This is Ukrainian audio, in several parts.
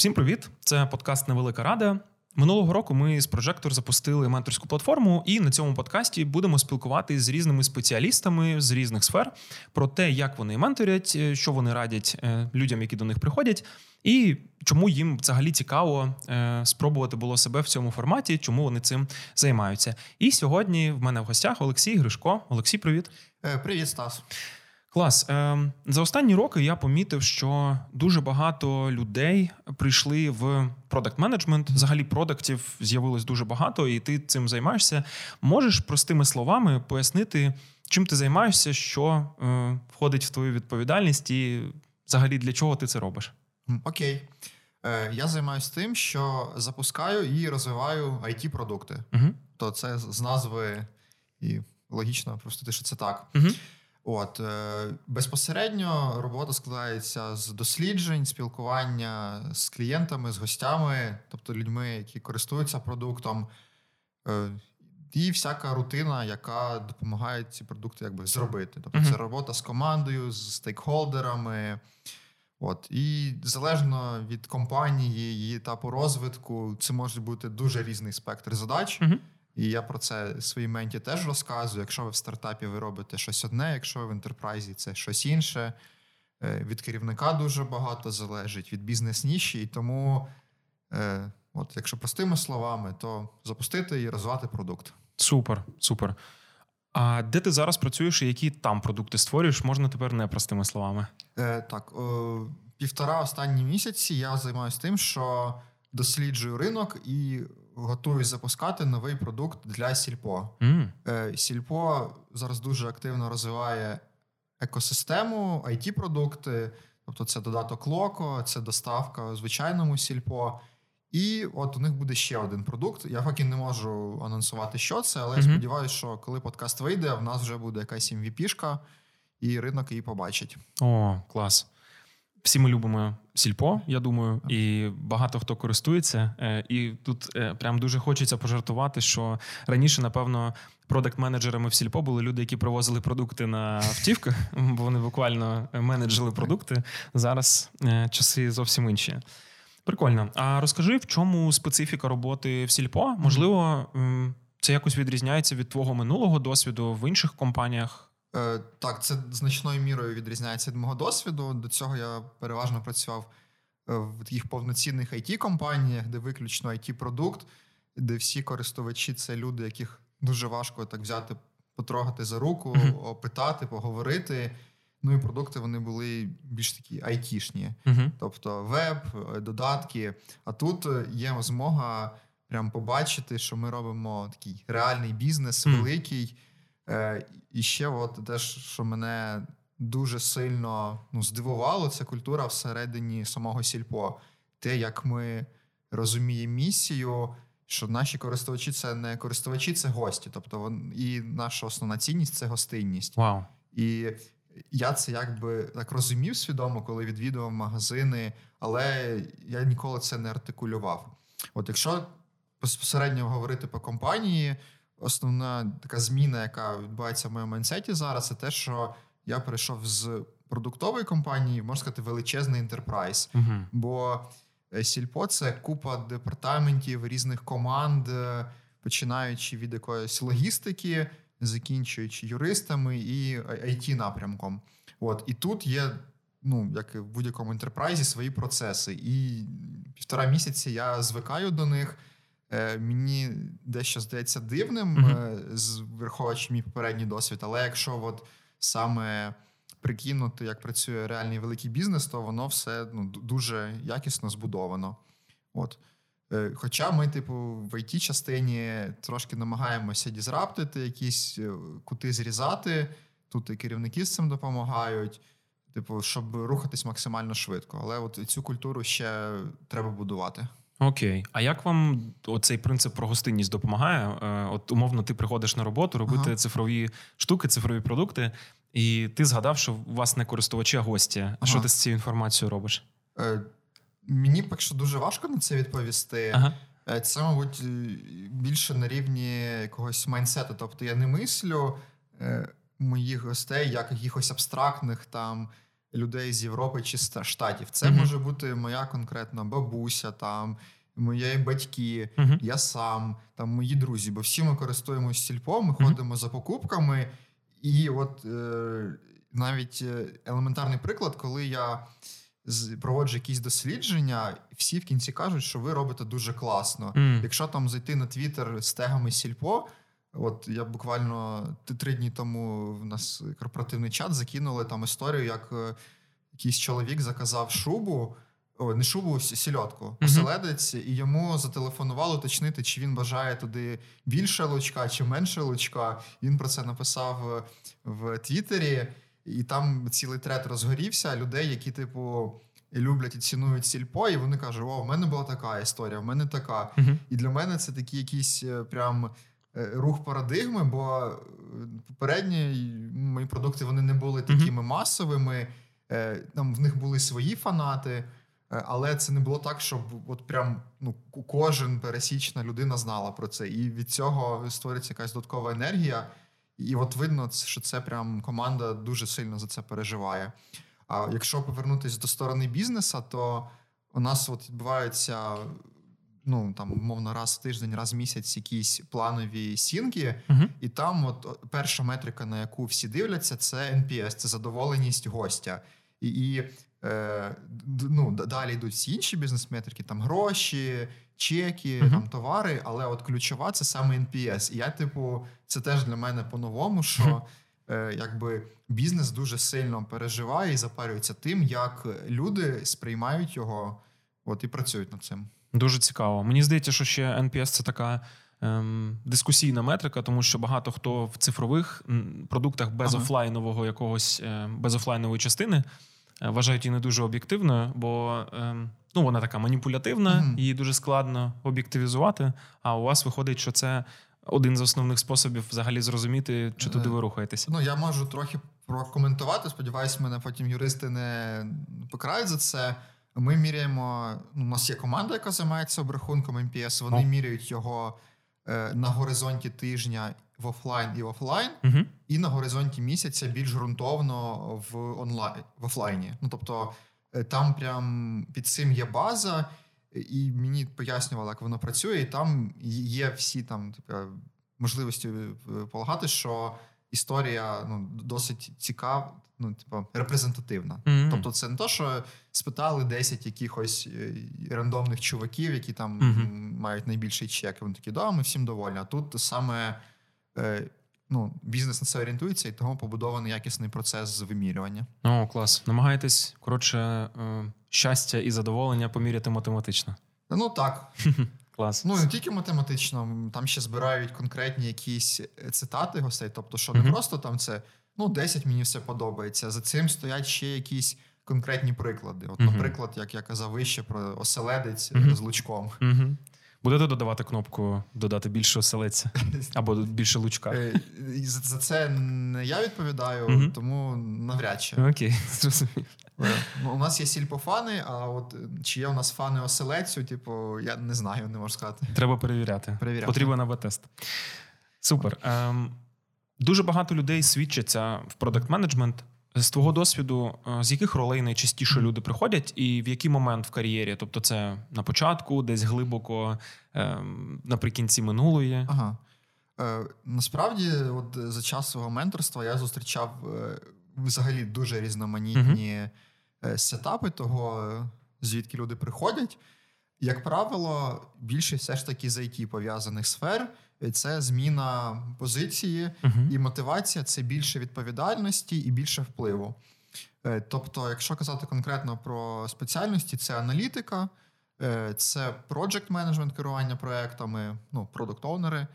Всім привіт! Це подкаст Невелика Рада. Минулого року ми з Прожектор запустили менторську платформу, і на цьому подкасті будемо спілкуватися з різними спеціалістами з різних сфер про те, як вони менторять, е, що вони радять е, людям, які до них приходять, і чому їм взагалі цікаво е, спробувати було себе в цьому форматі, чому вони цим займаються. І сьогодні в мене в гостях Олексій Гришко. Олексій, привіт. Привіт, Стас. Клас. Ем, за останні роки я помітив, що дуже багато людей прийшли в продакт менеджмент. Взагалі, продактів з'явилось дуже багато, і ти цим займаєшся. Можеш простими словами пояснити, чим ти займаєшся, що е, входить в твою відповідальність, і взагалі для чого ти це робиш? Окей. Е, Я займаюся тим, що запускаю і розвиваю it продукти Угу. То це з назви і логічно простити, що це так. Угу. От е, безпосередньо робота складається з досліджень, спілкування з клієнтами, з гостями, тобто людьми, які користуються продуктом, е, і всяка рутина, яка допомагає ці продукти якби зробити. Тобто, це робота з командою, з стейкхолдерами. От і залежно від компанії, її етапу розвитку, це може бути дуже різний спектр задач. І я про це своїй менті теж розказую. Якщо ви в стартапі ви робите щось одне, якщо ви в ентерпрайзі це щось інше. Е, від керівника дуже багато залежить, від бізнес-ніші. І тому, е, от, якщо простими словами, то запустити і розвивати продукт. Супер, супер. А де ти зараз працюєш і які там продукти створюєш, можна тепер не простими словами? Е, Так, о, півтора останні місяці я займаюся тим, що досліджую ринок і готуюсь запускати новий продукт для Сільпо. Mm. Сільпо зараз дуже активно розвиває екосистему, it продукти тобто це додаток Локо, це доставка звичайному сільпо. І от у них буде ще один продукт. Я поки не можу анонсувати, що це, але mm-hmm. я сподіваюся, що коли подкаст вийде, в нас вже буде якась MVP-шка, і ринок її побачить. О, клас. Всі ми любимо сільпо, я думаю, і багато хто користується. Е, і тут е, прям дуже хочеться пожартувати, що раніше, напевно, продакт-менеджерами в сільпо були люди, які привозили продукти на автівках, бо вони буквально менеджили продукти. Зараз е, часи зовсім інші. Прикольно. А розкажи, в чому специфіка роботи в сільпо? Можливо, це якось відрізняється від твого минулого досвіду в інших компаніях. Е, так, це значною мірою відрізняється від мого досвіду. До цього я переважно працював е, в таких повноцінних it компаніях де виключно it продукт де всі користувачі це люди, яких дуже важко так взяти, потрогати за руку, uh-huh. опитати, поговорити. Ну і продукти вони були більш такі айтішні, uh-huh. тобто веб, е, додатки. А тут є змога прям побачити, що ми робимо такий реальний бізнес, uh-huh. великий. Е, І ще, от те, що мене дуже сильно ну, здивувало, це культура всередині самого сільпо. Те, як ми розуміємо місію, що наші користувачі це не користувачі, це гості. Тобто, вон, і наша основна цінність це гостинність. Wow. І я це якби так розумів свідомо, коли відвідував магазини, але я ніколи це не артикулював. От якщо безпосередньо говорити по компанії основна така зміна, яка відбувається в моєму майнсеті зараз, це те, що я перейшов з продуктової компанії, можна сказати, величезний ентерпрайз. uh Бо е, Сільпо це купа департаментів різних команд, е, починаючи від якоїсь логістики, закінчуючи юристами і it напрямком. От і тут є. Ну, як і в будь-якому ентерпрайзі, свої процеси. І півтора місяці я звикаю до них. Е, мені дещо здається дивним, mm-hmm. враховуючи мій попередній досвід, але якщо от саме прикинути, як працює реальний великий бізнес, то воно все ну, дуже якісно збудовано. От. Е, хоча ми, типу, в it частині трошки намагаємося дізраптити, якісь кути зрізати. Тут і керівники з цим допомагають, типу, щоб рухатись максимально швидко. Але от цю культуру ще треба будувати. Окей, а як вам оцей принцип про гостинність допомагає? Е, от умовно, ти приходиш на роботу робити ага. цифрові штуки, цифрові продукти, і ти згадав, що у вас не користувачі, а гості. Ага. Що ти з цією інформацією робиш? Е, Мені поки що дуже важко на це відповісти. Ага. Е, це, мабуть, більше на рівні якогось майнсету. Тобто я не мислю е, моїх гостей як якихось абстрактних там людей з Європи чи Штатів. Це Мгм. може бути моя конкретна бабуся, там мої батьки, Мгм. я сам, там мої друзі. Бо всі ми користуємося сільпо, ми ходимо за покупками. І от е, навіть е, елементарний приклад, коли я проводжу якісь дослідження, всі в кінці кажуть, що ви робите дуже класно. М. Якщо там зайти на Твіттер з тегами сільпо, от я буквально три дні тому в нас корпоративний чат закинули там історію, як е, якийсь чоловік заказав шубу. О, не шубу, сільотку, оселедець, і йому зателефонували уточнити, чи він бажає туди більше лучка чи менше лучка. Він про це написав е, в Твіттері, і там цілий трет розгорівся людей, які, типу, люблять і цінують сільпо, і вони кажуть: о, в мене була така історія, в мене така. Мгм. І для мене це такий якийсь е, прям рух парадигми, бо е, попередні мої продукти вони не були такими масовими. е, Там в них були свої фанати, е, але це не було так, щоб от прям ну кожен пересічна людина знала про це. І від цього створиться якась додаткова енергія. І от видно, що це прям команда дуже сильно за це переживає. А якщо повернутися до сторони бізнесу, то у нас от відбуваються ну там умовно раз в тиждень, раз в місяць якісь планові сінки, Мгм. і там, от перша метрика, на яку всі дивляться, це NPS, це задоволеність гостя. І, і е, ну, далі йдуть всі інші бізнес-метрики, там гроші, чеки, Мгм. там товари, але от ключова це саме NPS. І я, типу, це теж для мене по-новому, що е, якби бізнес дуже сильно переживає і запарюється тим, як люди сприймають його, от і працюють над цим. Дуже цікаво. Мені здається, що ще NPS це така ем, дискусійна метрика, тому що багато хто в цифрових продуктах без Ага. офлайнового якогось е, без офлайнової частини е, вважають її не дуже об'єктивною, бо ем, ну, вона така маніпулятивна, Мгм. її дуже складно об'єктивізувати. А у вас виходить, що це один з основних способів взагалі зрозуміти, чи туди Е, ви рухаєтеся. Ну, я можу трохи прокоментувати. Сподіваюсь, мене потім юристи не покарають за це. Ми міряємо. Ну, у нас є команда, яка займається обрахунком MPS. Вони О. міряють його е, на горизонті тижня в офлайн і в офлайн, Угу. і на горизонті місяця більш ґрунтовно в онлайн в офлайні. Ну тобто е, там прям під цим є база, і мені пояснювали, як воно працює, і там є всі там типу, можливості е, полагати, що історія ну, досить цікава, ну, типу, репрезентативна. Мгм. Тобто, це не то, що спитали 10 якихось е, рандомних чуваків, які там м, мають найбільший чек. і Вони такі, да, ми всім довольні. А тут саме е, ну, бізнес на це орієнтується, і тому побудований якісний процес з вимірювання. О, клас. Намагаєтесь, коротше, е, щастя і задоволення поміряти математично. Ну так, Клас. ну не тільки математично, там ще збирають конкретні якісь е, цитати гостей. Тобто, що не просто там це ну 10 мені все подобається. За цим стоять ще якісь конкретні приклади. От, наприклад, як я казав вище про оселедець е, з лучком. Будете додавати кнопку додати більше оселедця або більше лучка. Е, За за це не я відповідаю, Мгм. тому навряд чи. Окей, зрозумів. Е, у нас є сільпофани, а от е, чи є у нас фани оселедцю, типу, я не знаю, не можу сказати. Треба перевіряти. Перевіряти. Потрібен АБ-тест. Супер. Ем, дуже багато людей свідчаться в продакт менеджмент. З твого досвіду, е, з яких ролей найчастіше люди приходять, і в який момент в кар'єрі? Тобто, це на початку, десь глибоко, ем, наприкінці минулої. Ага. Е, насправді, от е, за час свого менторства я зустрічав взагалі дуже різноманітні е, сетапи того, звідки люди приходять. Як правило, більшість все ж таки з IT пов'язаних сфер. Це зміна позиції, Мгм. і мотивація це більше відповідальності і більше впливу. Е, Тобто, якщо казати конкретно про спеціальності, це аналітика, е, це project менеджмент керування проектами, ну, продукт-оунери,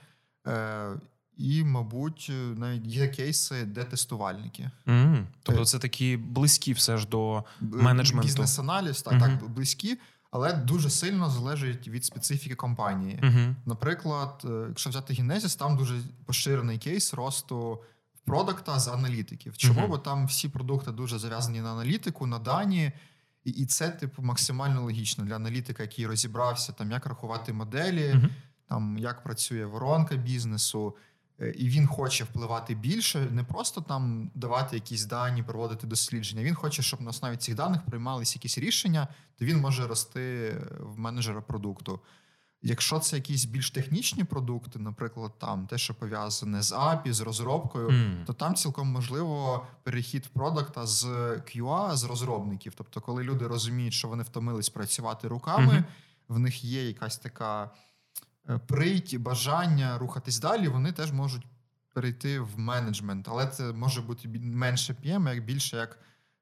е, і, мабуть, навіть є кейси, де тестувальники. Мгм. Тобто, це такі близькі все ж до Менеджменту. Бізнес-аналіз, так, Мгм. так, близькі, але дуже сильно залежить від специфіки компанії. Мгм. Наприклад, е, якщо взяти Genesis, там дуже поширений кейс росту продукта з аналітиків. Чому? Мгм. Бо там всі продукти дуже зав'язані на аналітику, на дані. І, і це, типу, максимально логічно для аналітика, який розібрався, там, як рахувати моделі, Мгм. там, як працює воронка бізнесу. Е, і він хоче впливати більше, не просто там давати якісь дані, проводити дослідження. Він хоче, щоб на основі цих даних приймалися якісь рішення, то він може рости в менеджера продукту. Якщо це якісь більш технічні продукти, наприклад, там те, що пов'язане з API, з розробкою, mm. то там цілком можливо перехід продакта з QA, з розробників. Тобто, коли люди розуміють, що вони втомились працювати руками, mm-hmm. в них є якась така е, прийті, бажання рухатись далі, вони теж можуть перейти в менеджмент, але це може бути менше PM, як більше як.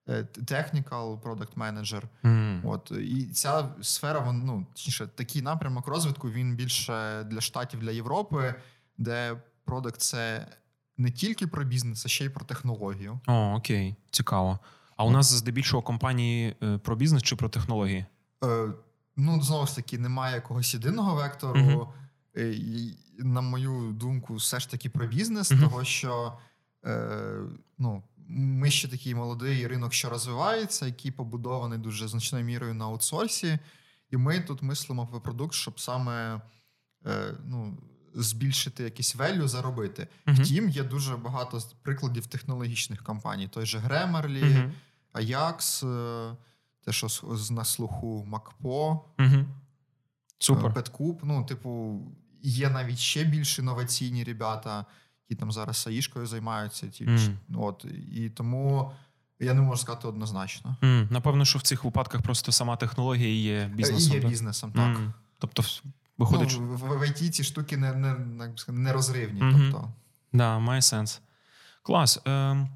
Е, technical product manager. Mm. От і ця сфера, ну точніше, такий напрямок розвитку він більше для штатів для Європи, де продакт це не тільки про бізнес, а ще й про технологію. О, окей, цікаво. А у нас здебільшого компанії е, про бізнес чи про технології? Е, Ну знову ж таки, немає якогось єдиного вектору. Mm-hmm. І, На мою думку, все ж таки про бізнес, mm-hmm. того що е, ну, ми ще такий молодий ринок, що розвивається, який побудований дуже значною мірою на аутсорсі. І ми тут мислимо про продукт, щоб саме е, ну, збільшити якийсь велю, заробити. Uh-huh. Втім, є дуже багато прикладів технологічних компаній. Той же Grammarly. Ajax, е, те, що на слуху Макпо. Супер. Петкуб. Ну, типу, є навіть ще більш інноваційні ребята які там зараз саїшкою займаються. Ті, mm. от, І тому я не можу сказати однозначно. Mm. Напевно, що в цих випадках просто сама технологія є бізнесом. Є так? бізнесом, так. Mm. Тобто, виходить. Ну, в, в ІТ ці штуки не не, не розривні. Mm-hmm. Тобто. Да, має сенс. Клас. Е,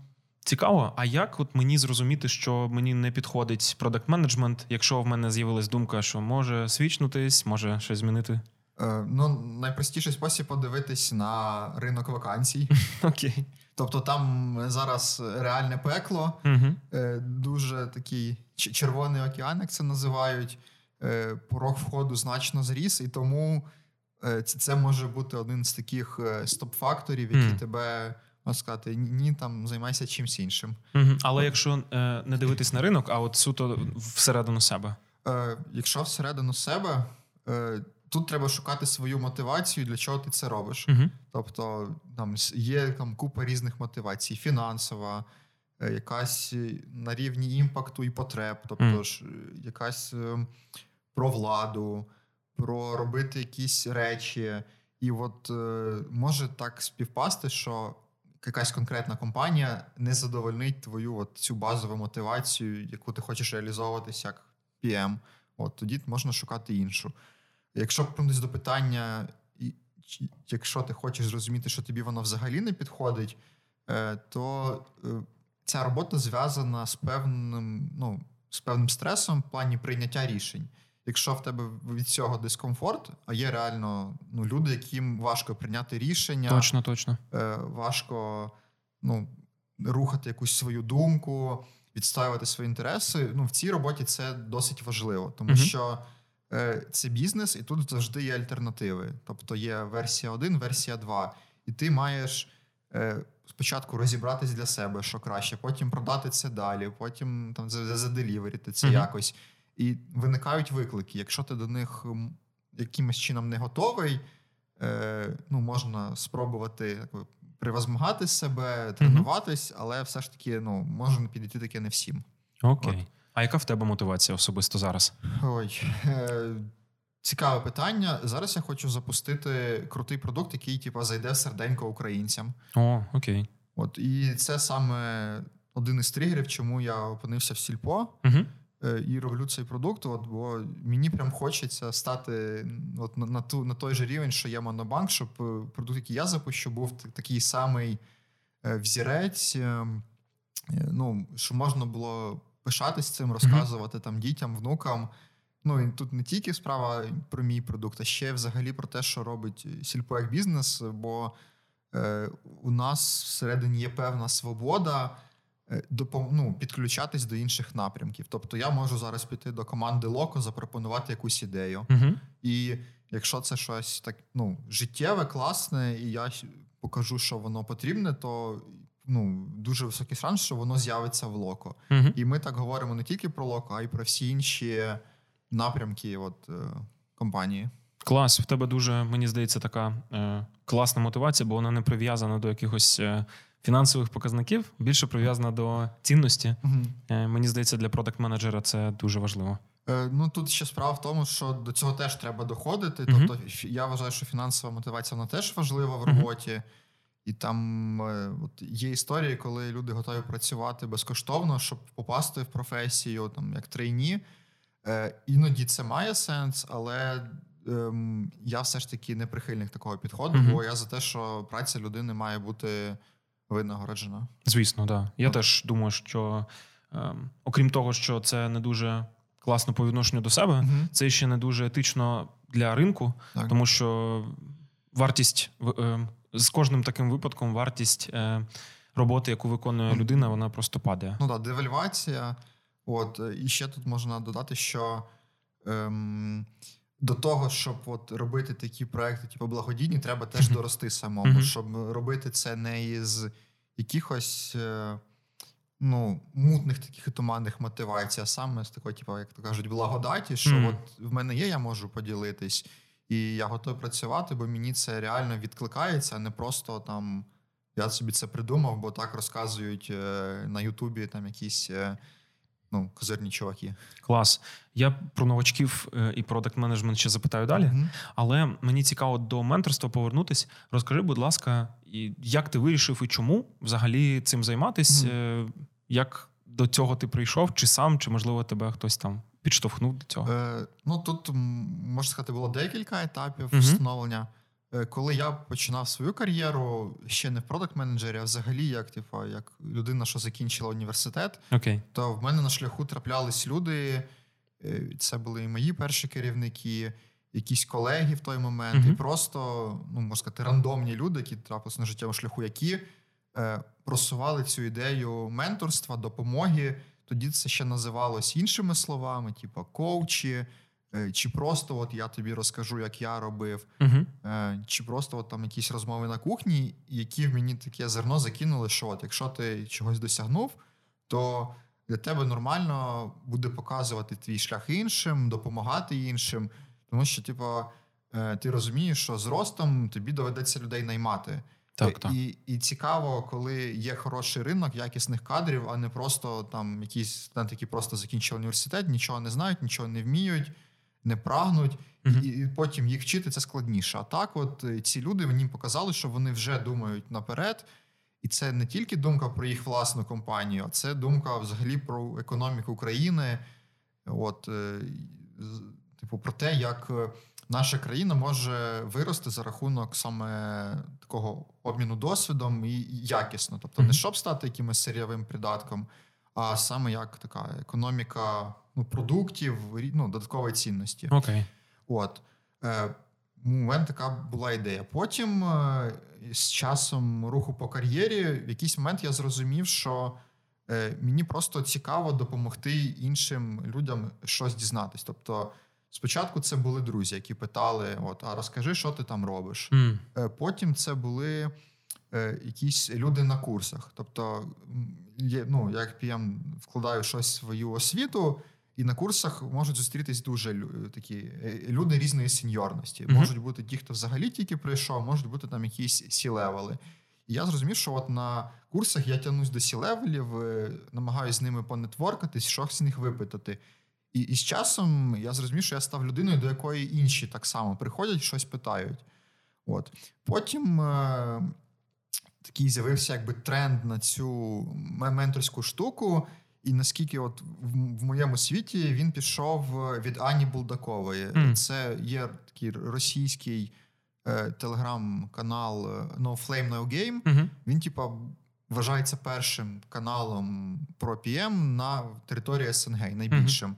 Цікаво, а як от мені зрозуміти, що мені не підходить продакт менеджмент, якщо в мене з'явилась думка, що може свічнутись, може щось змінити? Е, ну, найпростіший спосіб подивитись на ринок вакансій. Окей. Тобто там зараз реальне пекло, угу. дуже такий червоний океан, як це називають. Е, порог входу значно зріс, і тому це може бути один з таких стоп-факторів, які mm. тебе можна сказати, ні, там займайся чимось іншим. Угу. Але якщо не дивитись на ринок, а от суто всередину себе. Якщо всередину себе тут треба шукати свою мотивацію, для чого ти це робиш. Uh-huh. Тобто там є там купа різних мотивацій: фінансова, е, якась на рівні імпакту і потреб, тобто ж якась е, про владу, про робити якісь речі. І от е, може так співпасти, що якась конкретна компанія не задовольнить твою от цю базову мотивацію, яку ти хочеш реалізовуватися як PM. От тоді можна шукати іншу. Якщо повернутися до питання, якщо ти хочеш зрозуміти, що тобі воно взагалі не підходить, е, то е, ця робота зв'язана з певним ну, з певним стресом в плані прийняття рішень. Якщо в тебе від цього дискомфорт, а є реально ну, люди, яким важко прийняти рішення, точно, точно. Е, важко ну, рухати якусь свою думку, відстоювати свої інтереси. Ну, в цій роботі це досить важливо, тому угу. що. Е, це бізнес, і тут завжди є альтернативи. Тобто є версія 1, версія 2. І ти маєш е, спочатку розібратись для себе, що краще, потім продати це далі, потім там заделіверити це uh-huh. якось. І виникають виклики. Якщо ти до них якимось чином не готовий, е, ну можна спробувати превозмагати себе, тренуватись, але все ж таки ну, може підійти таке не всім. Окей. Okay. А яка в тебе мотивація особисто зараз? Ой, е, цікаве питання. Зараз я хочу запустити крутий продукт, який типу, зайде в серденько українцям. О, окей. От і це саме один із тригерів, чому я опинився в сільпо. Угу. І роблю цей продукт, от, бо мені прям хочеться стати от на на, ту, на той же рівень, що є Монобанк, щоб е, продукт, який я запущу, був такий самий е, взірець, ем, ну, щоб можна було пишатись цим, розказувати mm-hmm. там дітям, внукам. Ну і тут не тільки справа про мій продукт, а ще взагалі про те, що робить сільпо як бізнес. Бо е, у нас всередині є певна свобода е, допом- ну, підключатись до інших напрямків. Тобто я можу зараз піти до команди Локо, запропонувати якусь ідею. Mm-hmm. І якщо це щось так ну, життєве, класне, і я покажу, що воно потрібне, то ну, дуже високий шанс, що воно з'явиться в локо. Uh-huh. І ми так говоримо не тільки про локо, а й про всі інші напрямки от, е, компанії. Клас, в тебе дуже, мені здається, така е, класна мотивація, бо вона не прив'язана до якихось е, фінансових показників, більше прив'язана до цінності. Е, мені здається, для продакт-менеджера це дуже важливо. Е, ну тут ще справа в тому, що до цього теж треба доходити. Мгм. Тобто, я вважаю, що фінансова мотивація вона теж важлива в роботі. І там е, от є історії, коли люди готові працювати безкоштовно, щоб попасти в професію, там як трейні. Е, іноді це має сенс, але ем, я все ж таки не прихильник такого підходу, Мгм. бо я за те, що праця людини має бути винагороджена. Звісно, да. Я Ну. теж думаю, що е, окрім того, що це не дуже класно по відношенню до себе, Мгм. це ще не дуже етично для ринку, Так. тому що вартість е, з кожним таким випадком вартість е, роботи, яку виконує людина, вона просто падає. Ну так, девальвація. От, і ще тут можна додати, що ем, до того, щоб от робити такі проекти, типу благодійні, треба теж дорости самому, Мгм. щоб робити це не із якихось е, ну, мутних таких і туманних мотивацій, а саме з такої, типу, як то кажуть, благодаті, що Мгм. от в мене є, я можу поділитись, і я готовий працювати, бо мені це реально відкликається, а не просто там. Я собі це придумав, бо так розказують е, на Ютубі там якісь е, ну, козирні чуваки. Клас. Я про новачків е, і продакт менеджмент ще запитаю далі. Мгм. Але мені цікаво до менторства повернутись. Розкажи, будь ласка, як ти вирішив і чому взагалі цим займатись? Е, Як до цього ти прийшов, чи сам, чи можливо тебе хтось там підштовхнув до цього? Е, ну тут можна сказати, було декілька етапів Мгм. встановлення. Е, коли я починав свою кар'єру, ще не в продакт-менеджері, а взагалі, як типу, як людина, що закінчила університет, Окей. то в мене на шляху траплялись люди. е, Це були і мої перші керівники, якісь колеги в той момент, Мгм. і просто, ну можна сказати, рандомні люди, які трапилися на життєвому шляху, які е, просували цю ідею менторства, допомоги. Тоді це ще називалось іншими словами, типу коучі, чи просто от я тобі розкажу, як я робив. Е, Чи просто от там якісь розмови на кухні, які в мені таке зерно закинули, що от якщо ти чогось досягнув, то для тебе нормально буде показувати твій шлях іншим, допомагати іншим. Тому що, типу, е, ти розумієш, що з ростом тобі доведеться людей наймати. Так, так. І, і цікаво, коли є хороший ринок якісних кадрів, а не просто там якісь студенти, які просто закінчили університет, нічого не знають, нічого не вміють, не прагнуть, Мгм. і, і потім їх вчити це складніше. А так, от е, ці люди мені показали, що вони вже думають наперед. І це не тільки думка про їх власну компанію, а це думка взагалі про економіку України. От, е, типу, про те, як е, наша країна може вирости за рахунок саме такого обміну досвідом і і якісно. Тобто, не щоб стати якимось сирєвим придатком, а саме як така економіка ну, продуктів, ну, додаткової цінності. Окей. От. Е, у мене така була ідея. Потім, е, з часом руху по кар'єрі, в якийсь момент я зрозумів, що е, мені просто цікаво допомогти іншим людям щось дізнатись. Тобто, спочатку це були друзі, які питали: от, а розкажи, що ти там робиш. Е, Потім це були якісь люди на курсах. Тобто, є, ну, я як PM вкладаю щось в свою освіту, і на курсах можуть зустрітись дуже такі е, люди різної сеньорності. Мгм. Можуть бути ті, хто взагалі тільки прийшов, можуть бути там якісь C-level и. І я зрозумів, що от на курсах я тягнусь до C-level ів, е, намагаюся з ними понетворкатись, щось з них випитати. І, і з часом я зрозумів, що я став людиною, до якої інші так само приходять, щось питають. От. Потім е, такий з'явився якби тренд на цю менторську штуку. І наскільки, от в, в моєму світі він пішов е, від Ані Булдакової. Мгм. Це є такий російський е, телеграм-канал е, No Flame No Game. мгм. Він, типа, вважається першим каналом про PM на території СНГ, найбільшим.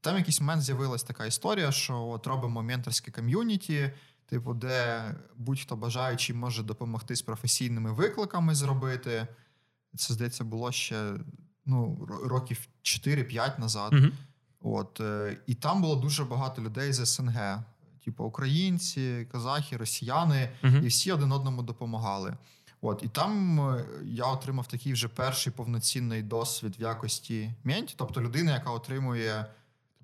Там якийсь момент з'явилась така історія, що от робимо менторське ком'юніті, типу, де будь-хто бажаючий може допомогти з професійними викликами зробити. Це, здається, було ще ну, років 4-5 назад. Мгм. От, е, і там було дуже багато людей з СНГ, типу українці, казахи, росіяни, Мгм. і всі один одному допомагали. От, і там е, я отримав такий вже перший повноцінний досвід в якості менті, тобто людина, яка отримує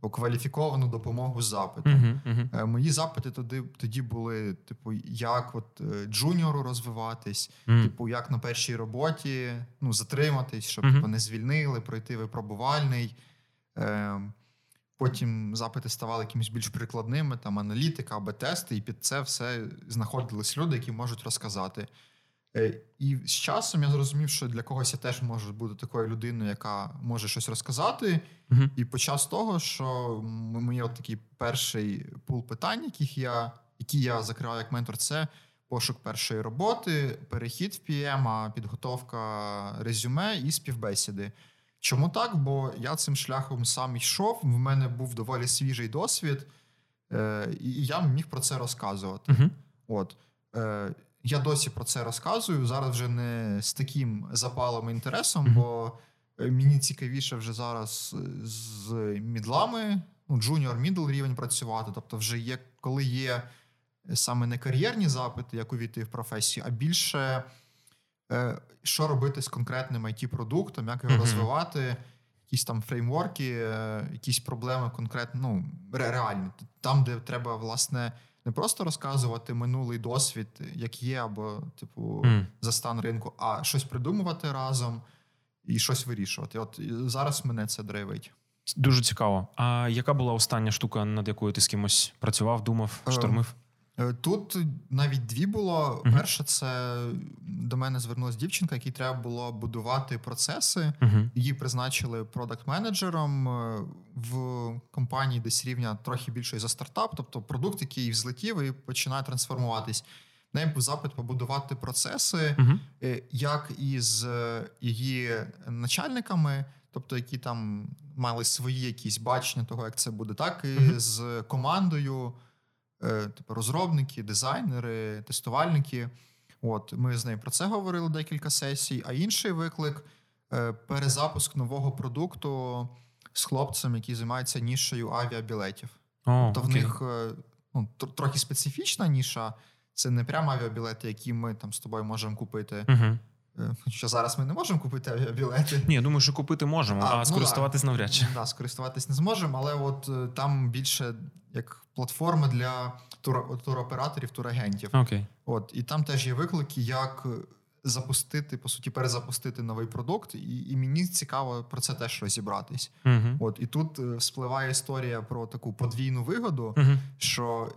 кваліфіковану допомогу з запитом. Мгм, мгм. Е, Мої запити тоді, тоді були: типу, як от е, джуніору розвиватись, Мгм. типу, як на першій роботі ну, затриматись, щоб типу, не звільнили, пройти випробувальний. Е, Потім запити ставали якимось більш прикладними, там аналітика або тести, і під це все знаходились люди, які можуть розказати. Е, І з часом я зрозумів, що для когось я теж можу бути такою людиною, яка може щось розказати. Мгм. І почав з того, що м- мій от такий перший пул питань, яких я, які я закриваю як ментор, це пошук першої роботи, перехід в PM, підготовка резюме і співбесіди. Чому так? Бо я цим шляхом сам йшов, в мене був доволі свіжий досвід, е, і я міг про це розказувати. Мгм. От. Е, я досі про це розказую. Зараз вже не з таким запалом і інтересом, Мгм. бо е, мені цікавіше вже зараз з мідлами, ну, junior, middle рівень працювати. Тобто, вже є, коли є саме не кар'єрні запити, як увійти в професію, а більше е, що робити з конкретним IT продуктом як його Мгм. розвивати. Якісь там фреймворки, е, якісь проблеми конкретно ну, ре- реальні. Там, де треба, власне, не просто розказувати минулий досвід, як є, або, типу, мм. за стан ринку, а щось придумувати разом і щось вирішувати. От зараз мене це драйвить. Дуже цікаво. А яка була остання штука, над якою ти з кимось працював, думав, Е, штормив? Е, Тут навіть дві було. Мгм. Перше, це до мене звернулася дівчинка, якій треба було будувати процеси. Угу. Її призначили продакт-менеджером е, в компанії десь рівня трохи більшої за стартап, тобто продукт, який взлетів і починає трансформуватись. В неї був запит побудувати процеси, е, як із її начальниками, тобто які там мали свої якісь бачення того, як це буде, так і Мгм. з командою, типу розробники, дизайнери, тестувальники. От ми з нею про це говорили декілька сесій. А інший виклик е, перезапуск нового продукту з хлопцем, який займається нішою авіабілетів. О, Тобто в них е, ну, трохи специфічна ніша. Це не прямо авіабілети, які ми там з тобою можемо купити. Угу. Е, Хоча зараз ми не можемо купити авіабілети. Ні, я думаю, що купити можемо, а, ну скористуватись да. навряд чи. Да, скористуватись не зможемо, але от е, там більше як платформа для туро- туроператорів, турагентів. Окей. От і там теж є виклики, як запустити, по суті, перезапустити новий продукт, і, і мені цікаво про це теж розібратись. Угу. От і тут е, спливає історія про таку подвійну вигоду, Угу. що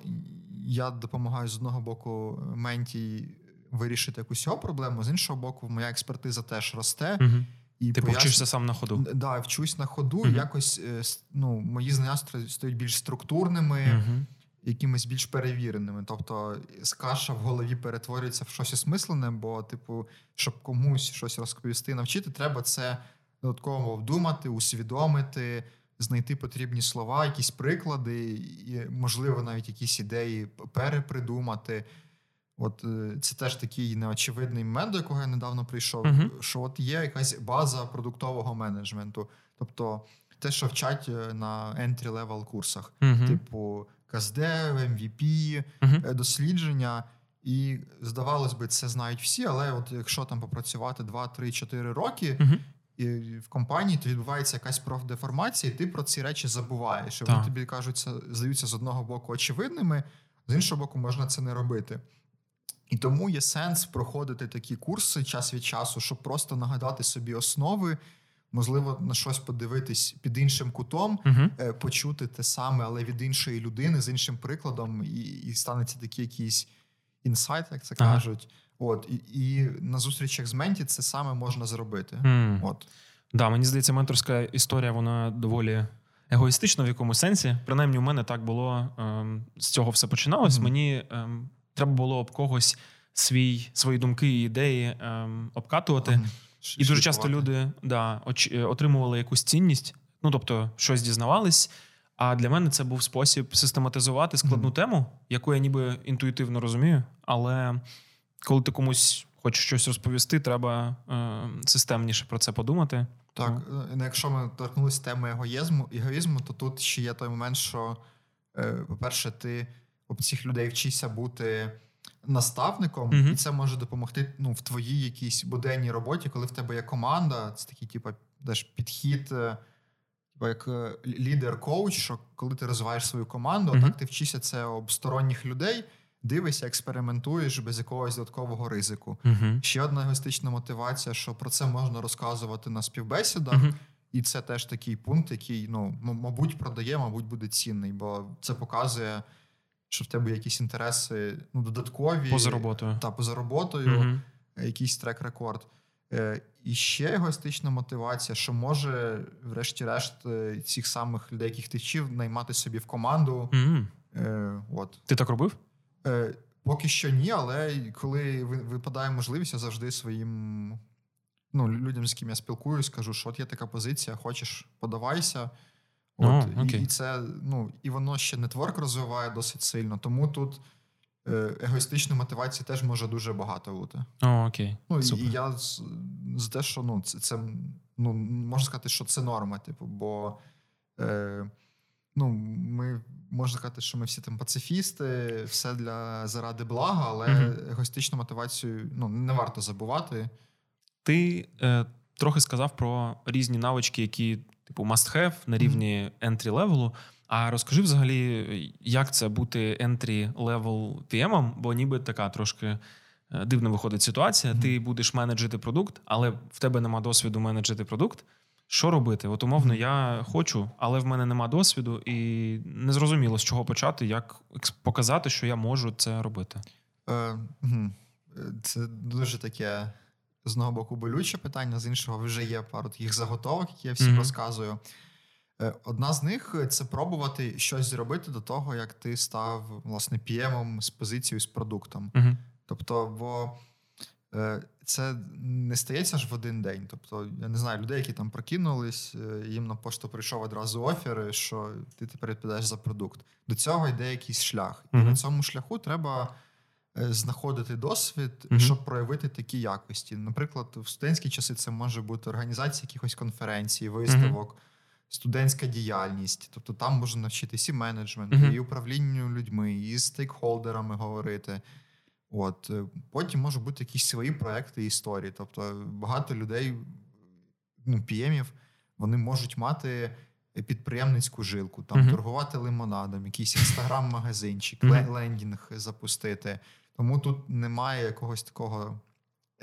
я допомагаю з одного боку менті вирішити якусь його проблему, з іншого боку, моя експертиза теж росте. Угу. І Ти поясню- повчишся сам на ходу. Да, вчусь на ходу, і якось е, ну, мої знання стають більш структурними, Угу. якимись більш перевіреними. Тобто з каша в голові перетворюється в щось осмислене, бо, типу, щоб комусь щось розповісти, навчити, треба це додатково вдумати, усвідомити, знайти потрібні слова, якісь приклади, і, можливо, навіть якісь ідеї перепридумати. От е, це теж такий неочевидний момент, до якого я недавно прийшов. Мгм. Що от є якась база продуктового менеджменту, тобто те, що вчать е, на entry-level курсах, Угу. типу КСД, MVP, Угу. е, дослідження. І здавалось би, це знають всі, але от якщо там попрацювати 2, 3, 4 роки і в компанії, то відбувається якась профдеформація, і ти про ці речі забуваєш. І вони тобі кажуться, здаються з одного боку очевидними, з іншого боку, можна це не робити. І тому є сенс проходити такі курси час від часу, щоб просто нагадати собі основи, можливо, на щось подивитись під іншим кутом, Угу. е, почути те саме, але від іншої людини з іншим прикладом, і, і станеться такий якийсь інсайт, як це Ага. кажуть. От і, і на зустрічах з менті це саме можна зробити. От Да, мені здається, менторська історія вона доволі егоїстична в якомусь сенсі. Принаймні, у мене так було ем, з цього все починалось. Мгм. Мені ем, треба було об когось свій, свої думки і ідеї ем, обкатувати. Мгм. І дуже часто люди да, оч- е, отримували якусь цінність, ну тобто щось дізнавались. А для мене це був спосіб систематизувати складну Мгм. тему, яку я ніби інтуїтивно розумію. Але коли ти комусь хочеш щось розповісти, треба е, системніше про це подумати. Так, е, ну, якщо ми торкнулися теми егоїзму, егоїзму, то тут ще є той момент, що, е, по-перше, ти об цих людей вчишся бути наставником, Мгм. і це може допомогти ну, в твоїй якійсь буденній роботі, коли в тебе є команда, це такий, типу, теж підхід. е, як е, лідер-коуч, що коли ти розвиваєш свою команду, Мгм. так ти вчишся це об сторонніх людей, дивишся, експериментуєш без якогось додаткового ризику. Угу. Ще одна егоїстична мотивація, що про це можна розказувати на співбесідах, Угу. і це теж такий пункт, який, ну, мабуть, продає, мабуть, буде цінний, бо це показує, що в тебе є якісь інтереси ну, додаткові Поза роботою. та поза роботою, Угу. якийсь трек-рекорд. Е, І ще егоїстична мотивація, що може, врешті-решт, е, цих самих людей, яких ти вчив, наймати собі в команду. Угу. Е, От. Ти так робив? Е, Поки що ні, але коли випадає можливість, я завжди своїм ну, людям, з ким я спілкуюсь, кажу, що от є така позиція, хочеш, подавайся. От, О, і, окей. і це, ну, і воно ще нетворк розвиває досить сильно, тому тут е, егоїстичної мотивації теж може дуже багато бути. О, окей. Ну, Супер. і я з, з те, що ну, це, це ну, можна сказати, що це норма, типу, бо е, ну, ми можна сказати, що ми всі там пацифісти, все для заради блага, але Мгм. егоїстичну мотивацію ну, не варто забувати. Ти е, трохи сказав про різні навички, які, типу, must have на рівні entry левелу. А розкажи взагалі, як це бути entry level PM, бо ніби така трошки е, дивно виходить ситуація. Мгм. Ти будеш менеджити продукт, але в тебе нема досвіду менеджити продукт. Що робити? От умовно, я хочу, але в мене нема досвіду, і не зрозуміло, з чого почати, як показати, що я можу це робити. Е. Е, Це дуже таке з одного боку болюче питання, з іншого вже є пару таких заготовок, які я всім Мгм. розказую. Е, Одна з них це пробувати щось зробити до того, як ти став власне PM з позицією з продуктом. Угу. Тобто, бо е, це не стається ж в один день. Тобто, я не знаю, людей, які там прокинулись, е, їм на пошту прийшов одразу офер, що ти тепер відповідаєш за продукт. До цього йде якийсь шлях. І Мгм. на цьому шляху треба знаходити досвід, Мгм. щоб проявити такі якості. Наприклад, в студентські часи це може бути організація якихось конференцій, виставок. Студентська діяльність, тобто там можна навчитися і менеджменту, Мгм. і управлінню людьми, і з стейкхолдерами говорити. От е, потім можуть бути якісь свої проекти і історії. Тобто багато людей, ну, піємів, вони можуть мати підприємницьку жилку, там Мгм. торгувати лимонадом, якийсь інстаграм-магазинчик, ле- лендінг запустити. Тому тут немає якогось такого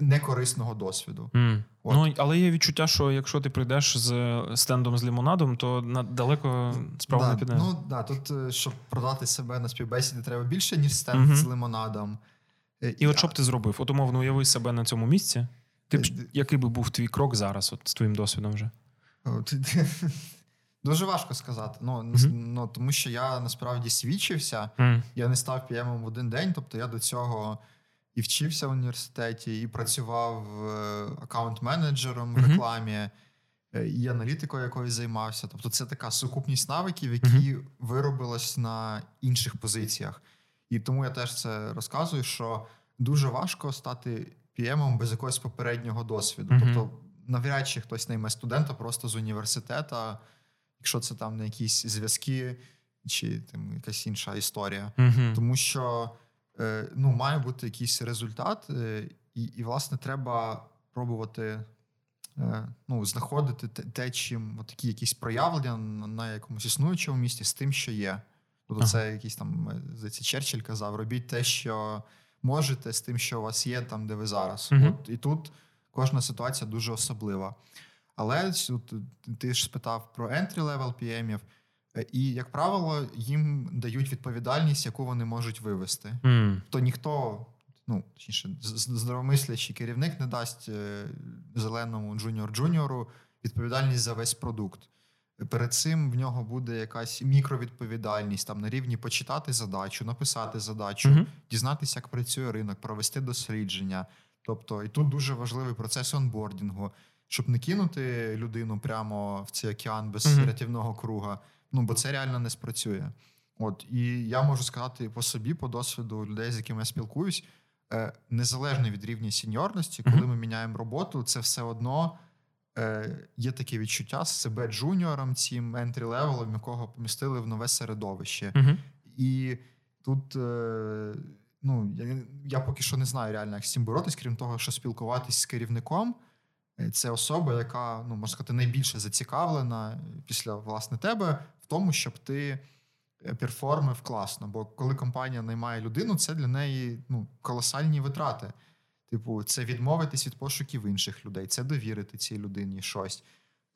некорисного досвіду. Mm. От. Ну, але є відчуття, що якщо ти прийдеш з стендом з лимонадом, то на далеко справа да, не піде. Ну да, тут, е, щоб продати себе на співбесіді, треба більше, ніж стенд Мгм. з лимонадом. Е, І от що б ти зробив? От умовно уяви себе на цьому місці. Ти б, Е, який би був твій крок зараз, от з твоїм досвідом вже? Дуже важко сказати. Ну, Мгм. ну, тому що я насправді свідчився, Mm. я не став піємом в один день. Тобто я до цього і вчився в університеті, і працював е, аккаунт-менеджером в рекламі, е, і аналітикою якоюсь займався. Тобто, це така сукупність навиків, які виробилась на інших позиціях. І тому я теж це розказую, що дуже важко стати піємом без якогось попереднього досвіду. Тобто, навряд чи хтось найме студента просто з університету, якщо це там не якісь зв'язки чи там якась інша історія. Угу. Тому що е, ну, має бути якийсь результат, е, і, і власне, треба пробувати е, ну, знаходити те, те чим от такі якісь проявлення на, якомусь існуючому місці з тим, що є. Тобто, Ага. це якийсь там, е, здається, Черчилль казав: робіть те, що можете, з тим, що у вас є, там, де ви зараз. Мгм. От, і тут кожна ситуація дуже особлива. Але ти ж спитав про entry-level PM-ів, е, і, як правило, їм дають відповідальність, яку вони можуть вивести. Mm. То ніхто, ну точніше, з- з- керівник не дасть е, зеленому junior-джуніору відповідальність за весь продукт. Перед цим в нього буде якась мікровідповідальність там на рівні почитати задачу, написати задачу, Мгм. дізнатися, як працює ринок, провести дослідження. Тобто, і тут дуже важливий процес онбордінгу, щоб не кинути людину прямо в цей океан без Мгм. рятівного круга. Ну бо це реально не спрацює. От і я можу сказати по собі, по досвіду людей, з якими я спілкуюсь, е, незалежно від рівня сеньорності, коли Мгм. ми міняємо роботу, це все одно е, є таке відчуття з себе джуніором, цим entry level ом, якого помістили в нове середовище. Угу. І тут е, ну, я, я поки що не знаю реально, як з цим боротись, крім того, що спілкуватись з керівником, це особа, яка ну можна сказати, найбільше зацікавлена після власне тебе в тому, щоб ти е, перформив класно. Бо коли компанія наймає людину, це для неї ну, колосальні витрати. Типу, це відмовитись від пошуків інших людей, це довірити цій людині щось.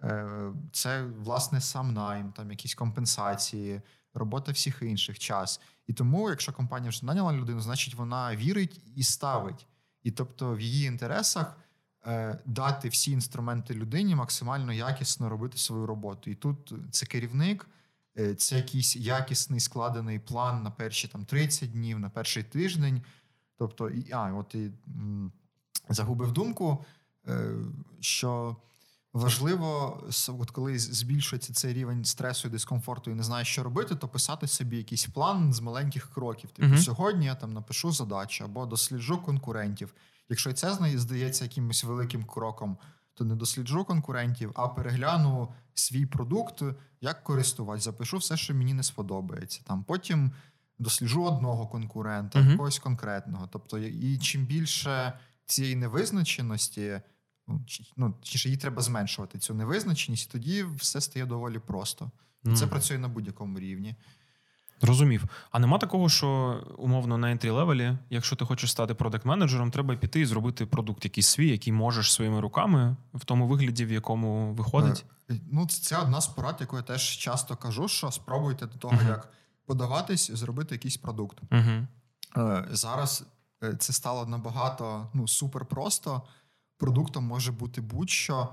Е, це власне сам найм, там якісь компенсації, робота всіх інших час. І тому, якщо компанія вже наняла людину, значить вона вірить і ставить. І тобто в її інтересах е, дати всі інструменти людині максимально якісно робити свою роботу. І тут це керівник, е, це якийсь якісний складений план на перші там 30 днів, на перший тиждень. Тобто, і а, от і загубив думку, е, що. Важливо, от коли збільшується цей рівень стресу і дискомфорту, і не знаєш, що робити, то писати собі якийсь план з маленьких кроків. Типу, uh-huh. сьогодні я там напишу задачу або досліджу конкурентів. Якщо це здається якимось великим кроком, то не досліджу конкурентів, а перегляну свій продукт, як користувати, запишу все, що мені не сподобається. Там Потім досліджу одного конкурента, uh-huh. якогось конкретного. Тобто, і чим більше цієї невизначеності. Ну, ну, чи її треба зменшувати цю невизначеність, тоді все стає доволі просто. Mm. Це працює на будь-якому рівні. Розумів. А нема такого, що умовно на ентрі левелі, якщо ти хочеш стати продакт-менеджером, треба піти і зробити продукт якийсь свій, який можеш своїми руками в тому вигляді, в якому виходить. Е, ну, це одна з порад, яку я теж часто кажу: що спробуйте до того, uh-huh. як подаватись, зробити якийсь продукт. Uh-huh. Зараз е, це стало набагато ну, супер просто продуктом може бути будь-що,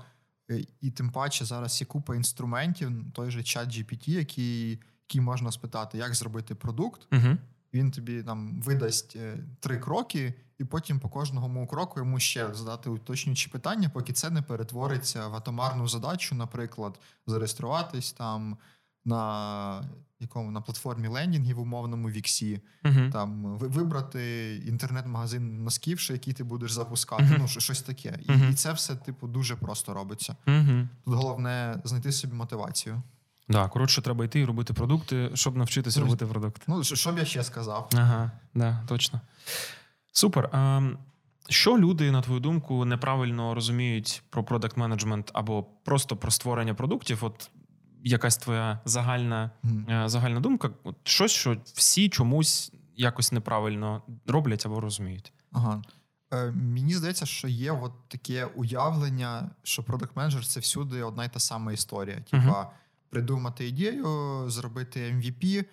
і тим паче зараз є купа інструментів, той же чат GPT, який який можна спитати, як зробити продукт. uh Він тобі там видасть е, три кроки, і потім по кожному кроку йому ще задати уточнюючі питання, поки це не перетвориться в атомарну задачу, наприклад, зареєструватись там на якому на платформі лендінгів умовному віксі, uh-huh. там вибрати інтернет-магазин носків, який ти будеш запускати. Uh-huh. Ну щось таке, uh-huh. і, і це все типу дуже просто робиться. Тут головне знайти собі мотивацію. Да, коротше, треба йти і робити продукти, щоб навчитися ну, робити продукти. Ну що б я ще сказав? Ага, да, точно. Супер. А, Що люди, на твою думку, неправильно розуміють про продакт менеджмент або просто про створення продуктів? От якась твоя загальна mm. загальна думка, От щось, що всі чомусь якось неправильно роблять або розуміють. Ага. Е, Мені здається, що є от таке уявлення, що продакт менеджер це всюди одна й та сама історія. Типа uh-huh. Придумати ідею, зробити MVP,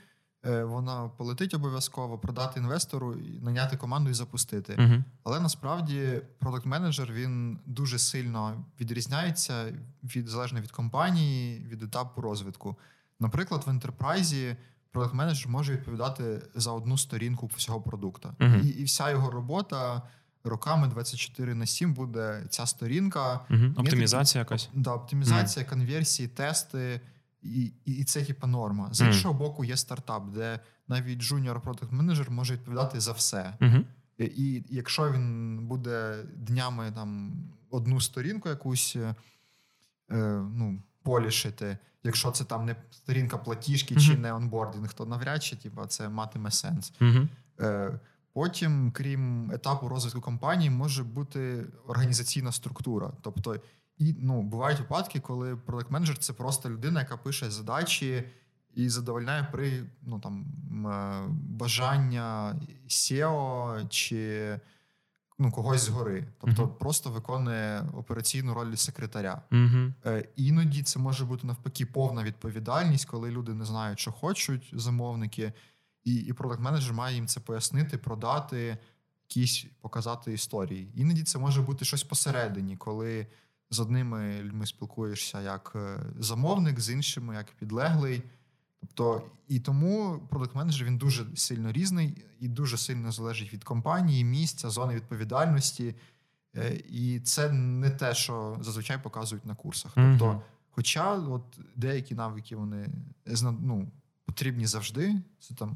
Е, вона полетить обов'язково, продати інвестору, наняти команду і запустити. Uh-huh. Але насправді продакт-менеджер він дуже сильно відрізняється від залежно від компанії, від етапу розвитку. Наприклад, в ентерпрайзі продакт-менеджер може відповідати за одну сторінку всього продукту. Uh-huh. І, і вся його робота. Роками 24 на 7 буде ця сторінка. Угу. Оптимізація якась. Да, Оптимізація, угу. конверсії, тести, і і, це типа норма. З іншого мм. боку, є стартап, де навіть junior product manager може відповідати за все. Mm-hmm. І, і якщо він буде днями там одну сторінку якусь е, ну, полішити, якщо це там не сторінка платіжки mm-hmm. чи не онбординг, то навряд чи типа, це матиме сенс. Е, Потім, крім етапу розвитку компанії, може бути організаційна структура. Тобто і ну, бувають випадки, коли продакт менеджер це просто людина, яка пише задачі і задовольняє при ну, там, е, бажання SEO чи ну, когось згори. Тобто uh-huh. просто виконує операційну роль секретаря. Uh-huh. Іноді це може бути навпаки повна відповідальність, коли люди не знають, що хочуть замовники, і і продакт менеджер має їм це пояснити, продати, якісь показати історії. Іноді це може бути щось посередині, коли з одними людьми спілкуєшся як е, замовник, з іншими як підлеглий. Тобто, і тому продакт менеджер він дуже сильно різний і дуже сильно залежить від компанії, місця, зони відповідальності. Е, і це не те, що зазвичай показують на курсах. Тобто, хоча от деякі навики вони ну, потрібні завжди, це там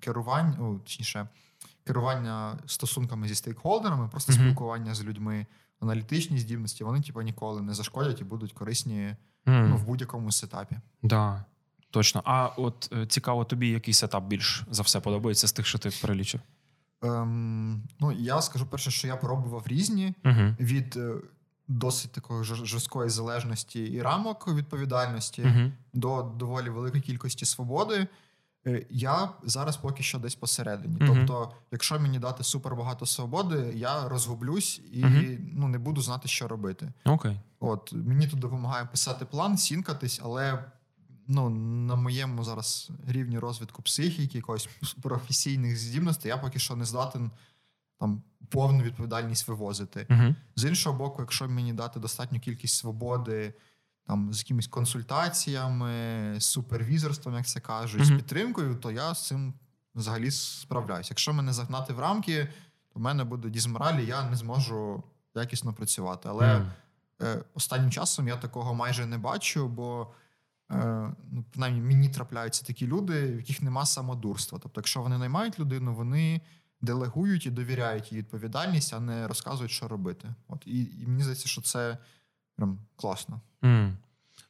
керування, о, точніше, керування стосунками зі стейкхолдерами, просто mm-hmm. спілкування з людьми аналітичні здібності, вони типу, ніколи не зашкодять і будуть корисні mm. ну, в будь-якому сетапі. Да, Точно. А от е, цікаво, тобі який сетап більш за все подобається з тих, що ти перелічив? Ем, Ну, я скажу перше, що я пробував різні uh-huh. від е, досить такої жорсткої залежності і рамок відповідальності Мгм. до доволі великої кількості свободи. Е, Я зараз поки що десь посередині. Мгм. Тобто, якщо мені дати супер багато свободи, я розгублюсь і Мгм. ну, не буду знати, що робити. Окей. От мені тут допомагає писати план, сінкатись, але ну, на моєму зараз рівні розвитку психіки, якоїсь професійних здібностей, я поки що не здатен там повну відповідальність вивозити. Угу. З іншого боку, якщо мені дати достатню кількість свободи, там з якимись консультаціями, з супервізорством, як це кажуть, з підтримкою, то я з цим взагалі справляюсь. Якщо мене загнати в рамки, то в мене буде дізмораль, і я не зможу якісно працювати. Але е, останнім часом я такого майже не бачу, бо е, ну, принаймні мені трапляються такі люди, в яких нема самодурства. Тобто, якщо вони наймають людину, вони делегують і довіряють їй відповідальність, а не розказують, що робити. От і, і мені здається, що це прям класно. М.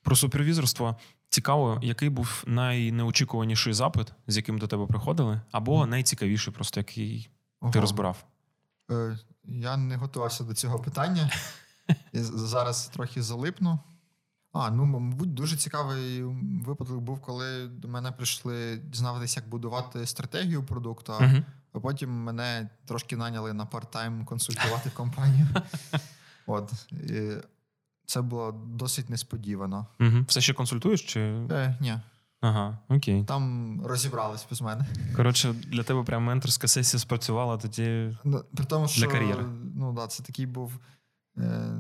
Про супервізорство. Цікаво, який був найнеочікуваніший запит, з яким до тебе приходили, або найцікавіший, просто який ти розбирав. Е, я не готувався до цього питання. Я зараз трохи залипну. А, ну, мабуть, дуже цікавий випадок був, коли до мене прийшли дізнаватися, як будувати стратегію продукту, Угу. а потім мене трошки наняли на парт-тайм консультувати компанію. От. І це було досить несподівано. Угу. Все ще консультуєш? Чи... Е, ні, Ага, окей. там розібрались без мене. Коротше, для тебе прям менторська сесія спрацювала тоді. Ну, При тому, що кар'єри. ну, да, це такий був. Е,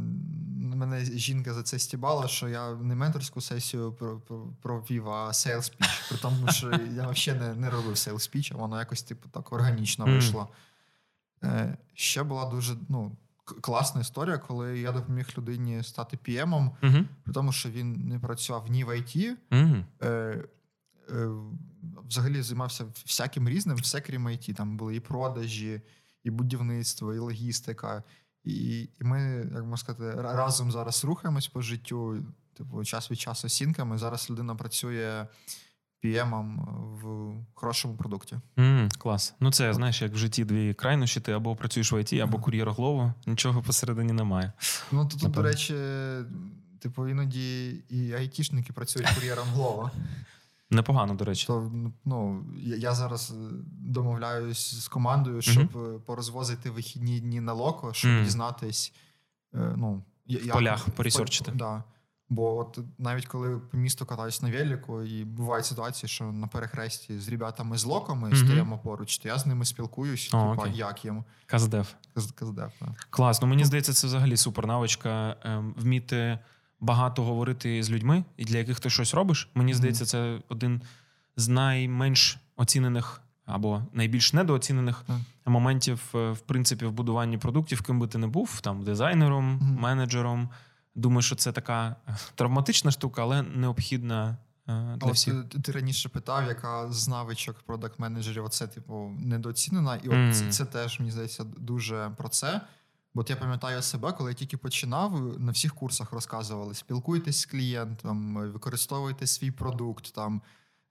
мене жінка за це стібала, що я не менторську сесію про- про- провів, а sales speech. При тому, що я взагалі не, не робив sales speech, а воно якось типу так органічно вийшло. Е, ще була дуже ну, класна історія, коли я допоміг людині стати Угу. при тому, що він не працював ні в IT, е, е, взагалі займався всяким різним, все крім IT. Там були і продажі, і будівництво, і логістика. І, і ми, як можна сказати, разом зараз рухаємось по життю, типу, час від часу сінками. Зараз людина працює PM-ом в хорошому продукті. М, клас. Ну, це знаєш, як в житті дві крайнощі, ти або працюєш в IT, або кур'єр голову, нічого посередині немає. Ну тут, до речі, типу, іноді і айтішники працюють кур'єром голова. Непогано, до речі. То ну я, зараз е, домовляюсь з командою, щоб е, порозвозити вихідні дні на локо, щоб Мгм. дізнатись. е, Ну, я- як- полях в поресерчити. пол- Да. Бо от навіть коли по місту катаюсь на велику, і бувають ситуації, що на перехресті з ребятами з локами Мгм. стоїмо поруч, то я з ними спілкуюсь, О, типа, як їм Каздев. Каздев. Да. Клас. Ну мені здається, це взагалі супер навичка ем, вміти багато говорити з людьми, і для яких ти щось робиш. Мені здається, це один з найменш оцінених або найбільш недооцінених Так. моментів, е, в принципі, в будуванні продуктів, ким би ти не був, там дизайнером, Мгм. менеджером. Думаю, що це така е, травматична штука, але необхідна е, для от всіх. ти, ти раніше питав, яка з навичок продакт-менеджерів оце, типу, недооцінена. І Мгм. це, це теж, мені здається, дуже про це. Бо от я пам'ятаю себе, коли я тільки починав, на всіх курсах розказували: спілкуйтесь з клієнтом, використовуйте свій продукт, там,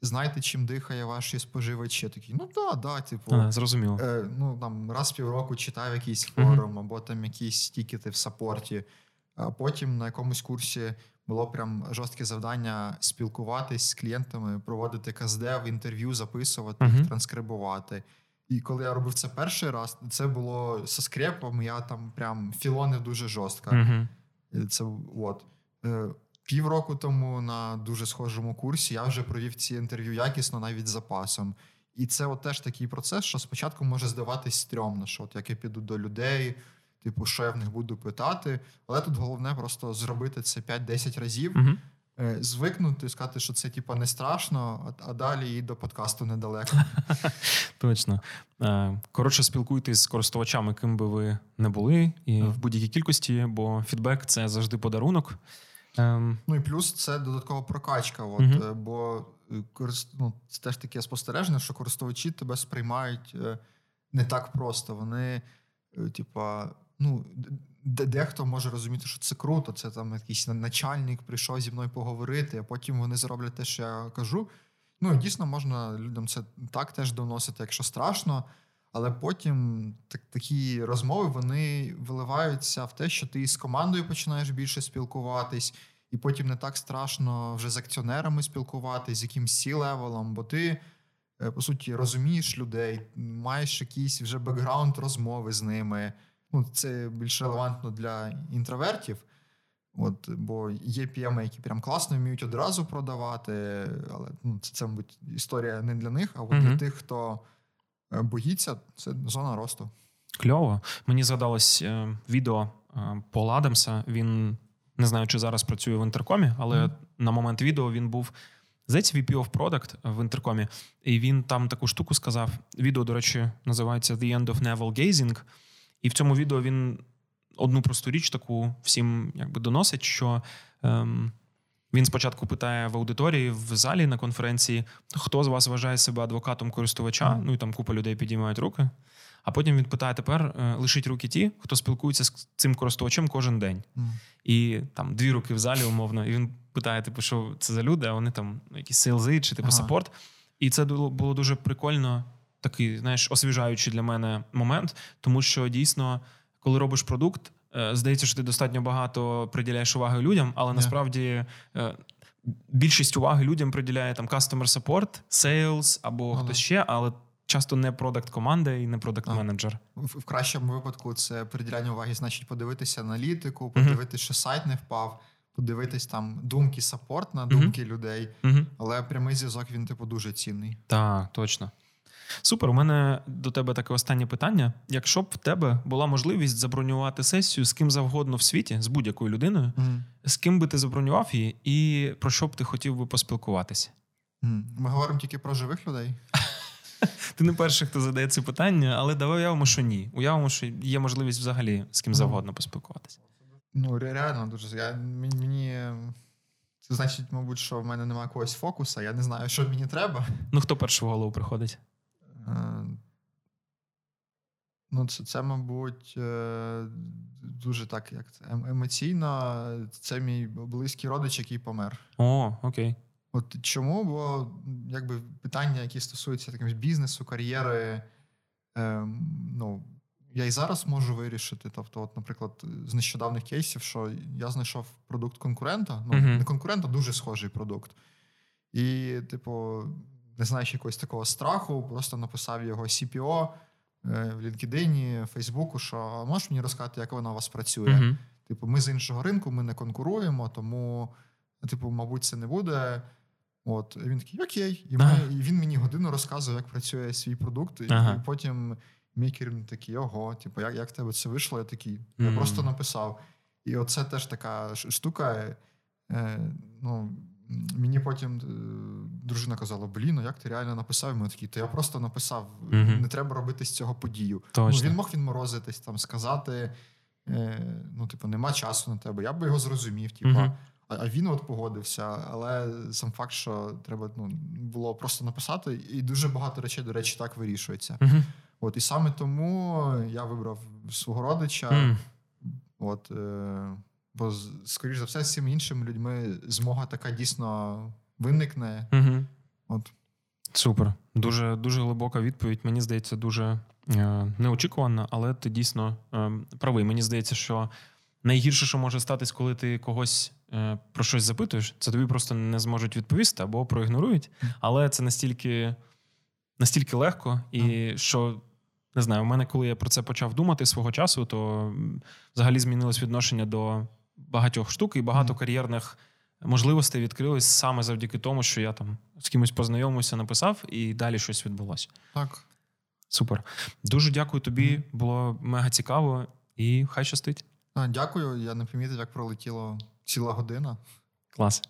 знайте, чим дихає ваші споживачі. Я Такий, ну да, да, типу. А, зрозуміло. Е, ну там раз в півроку читав якийсь форум або там якісь тікети в саппорті. А потім на якомусь курсі було прям жорстке завдання спілкуватись з клієнтами, проводити КСД, інтерв'ю, записувати, їх, транскрибувати. І коли я робив це перший раз, це було со скрепом, я там прям філонив дуже жорстко. І Це от. Е, Півроку тому на дуже схожому курсі я вже провів ці інтерв'ю якісно, навіть з запасом. І це от теж такий процес, що спочатку може здаватись стрьомно, що от як я піду до людей, типу, що я в них буду питати. Але тут головне просто зробити це 5-10 разів, е, звикнути, сказати, що це типу, не страшно, а, а далі і до подкасту недалеко. Точно. Е, Коротше, спілкуйтесь з користувачами, ким би ви не були, і в будь-якій кількості, бо фідбек це завжди подарунок. Ем, Ну і плюс це додаткова прокачка. От, е, Бо ну, це теж таке спостереження, що користувачі тебе сприймають не так просто. Вони, типа, ну, дехто може розуміти, що це круто, це там якийсь начальник прийшов зі мною поговорити, а потім вони зроблять те, що я кажу. Ну, дійсно можна людям це так теж доносити, якщо страшно. Але потім так, такі розмови вони виливаються в те, що ти з командою починаєш більше спілкуватись, і потім не так страшно вже з акціонерами спілкуватись, з якимсь сі левелом, бо ти, е, по суті, розумієш людей, маєш якийсь вже бекграунд розмови з ними. Ну, Це більш релевантно для інтровертів. От, Бо є PM, які прям класно вміють одразу продавати, але ну, це, це мабуть, історія не для них, а от uh-huh. для тих, хто е, боїться, це зона росту. Кльово. Мені згадалось е, відео е, Пола Адамса. Він не знаю, чи зараз працює в інтеркомі, але mm-hmm. на момент відео він був здається, VP of Product в інтеркомі, і він там таку штуку сказав. Відео, до речі, називається The End of Naval Gazing. І в цьому відео він одну просту річ таку всім якби доносить, що ем, він спочатку питає в аудиторії в залі на конференції, хто з вас вважає себе адвокатом користувача. Ну і там купа людей підіймають руки. А потім він питає: тепер е, лишіть руки ті, хто спілкується з цим користувачем кожен день. Mm. І там дві руки в залі, умовно. І він питає, типу, що це за люди, а вони там якісь сейлзи чи типу ага. саппорт. І це було дуже прикольно, такий, знаєш, освіжаючий для мене момент, тому що дійсно, коли робиш продукт, е, здається, що ти достатньо багато приділяєш уваги людям, але yeah. насправді. Е, більшість уваги людям приділяє там customer support, sales або ага. хтось ще, але часто не продакт команда і не продакт менеджер. В, в кращому випадку це приділяння уваги, значить, подивитися аналітику, подивитися, що сайт не впав, подивитись там думки саппорт на думки людей. Але прямий зв'язок він, типу, дуже цінний. Так, точно. Супер, у мене до тебе таке останнє питання. Якщо б в тебе була можливість забронювати сесію з ким завгодно в світі, з будь-якою людиною, mm. з ким би ти забронював її, і про що б ти хотів би поспілкуватися? Mm. Ми говоримо тільки про живих людей. Ти не перший, хто задає це питання, але давай уявимо, що ні. Уявимо, що є можливість взагалі з ким завгодно поспілкуватися. Ну, реально дуже. Я, Мені. Це значить, мабуть, що в мене немає якогось фокуса, я не знаю, що мені треба. Ну, хто перший в голову приходить? Е, ну, це, це, мабуть, е, дуже так, як це ем, емоційно. Це мій близький родич, який помер. О, окей. От чому? Бо якби питання, які стосуються таким бізнесу, кар'єри, е, ну, я і зараз можу вирішити. Тобто, от, наприклад, з нещодавних кейсів, що я знайшов продукт конкурента, ну uh-huh. не конкурента, дуже схожий продукт. І, типу, не знаєш якогось такого страху, просто написав його CPO е, в LinkedIn, Фейсбуку, що можеш мені розказати, як воно у вас працює? Uh-huh. Типу, ми з іншого ринку, ми не конкуруємо, тому, типу, мабуть, це не буде. От він такий окей, і, ага. ми, і він мені годину розказує, як працює свій продукт, і, ага. і потім мій керівник такий, ого, типу, як як в тебе це вийшло? Я такий, я mm. просто написав. І оце теж така штука. Е, ну, Мені потім е, дружина казала: Блін, ну як ти реально написав? І ми такі, то я просто написав, mm-hmm. не треба робити з цього подію. Ну, Він мог він морозитись, там сказати: е, ну, типу, нема часу на тебе. Я би його зрозумів. Типу, mm-hmm. А він от погодився, але сам факт, що треба ну, було просто написати, і дуже багато речей, до речі, так вирішується. Uh-huh. От І саме тому я вибрав свого родича. Mm. От, е, Бо, скоріш за все, з цими іншими людьми змога така дійсно виникне. Uh-huh. От. Супер. Дуже дуже глибока відповідь. Мені здається, дуже е, неочікувана, але ти дійсно е, правий. Мені здається, що найгірше, що може статись, коли ти когось е, про щось запитуєш, це тобі просто не зможуть відповісти або проігнорують. Але це настільки настільки легко, і mm. що не знаю, у мене, коли я про це почав думати свого часу, то взагалі змінилось відношення до багатьох штук і багато mm. кар'єрних. Можливостей відкрились саме завдяки тому, що я там з кимось познайомився, написав, і далі щось відбулося. Так. Супер. Дуже дякую тобі. Було мега цікаво і хай щастить. Дякую. Я не помітив, як пролетіло ціла година. Клас.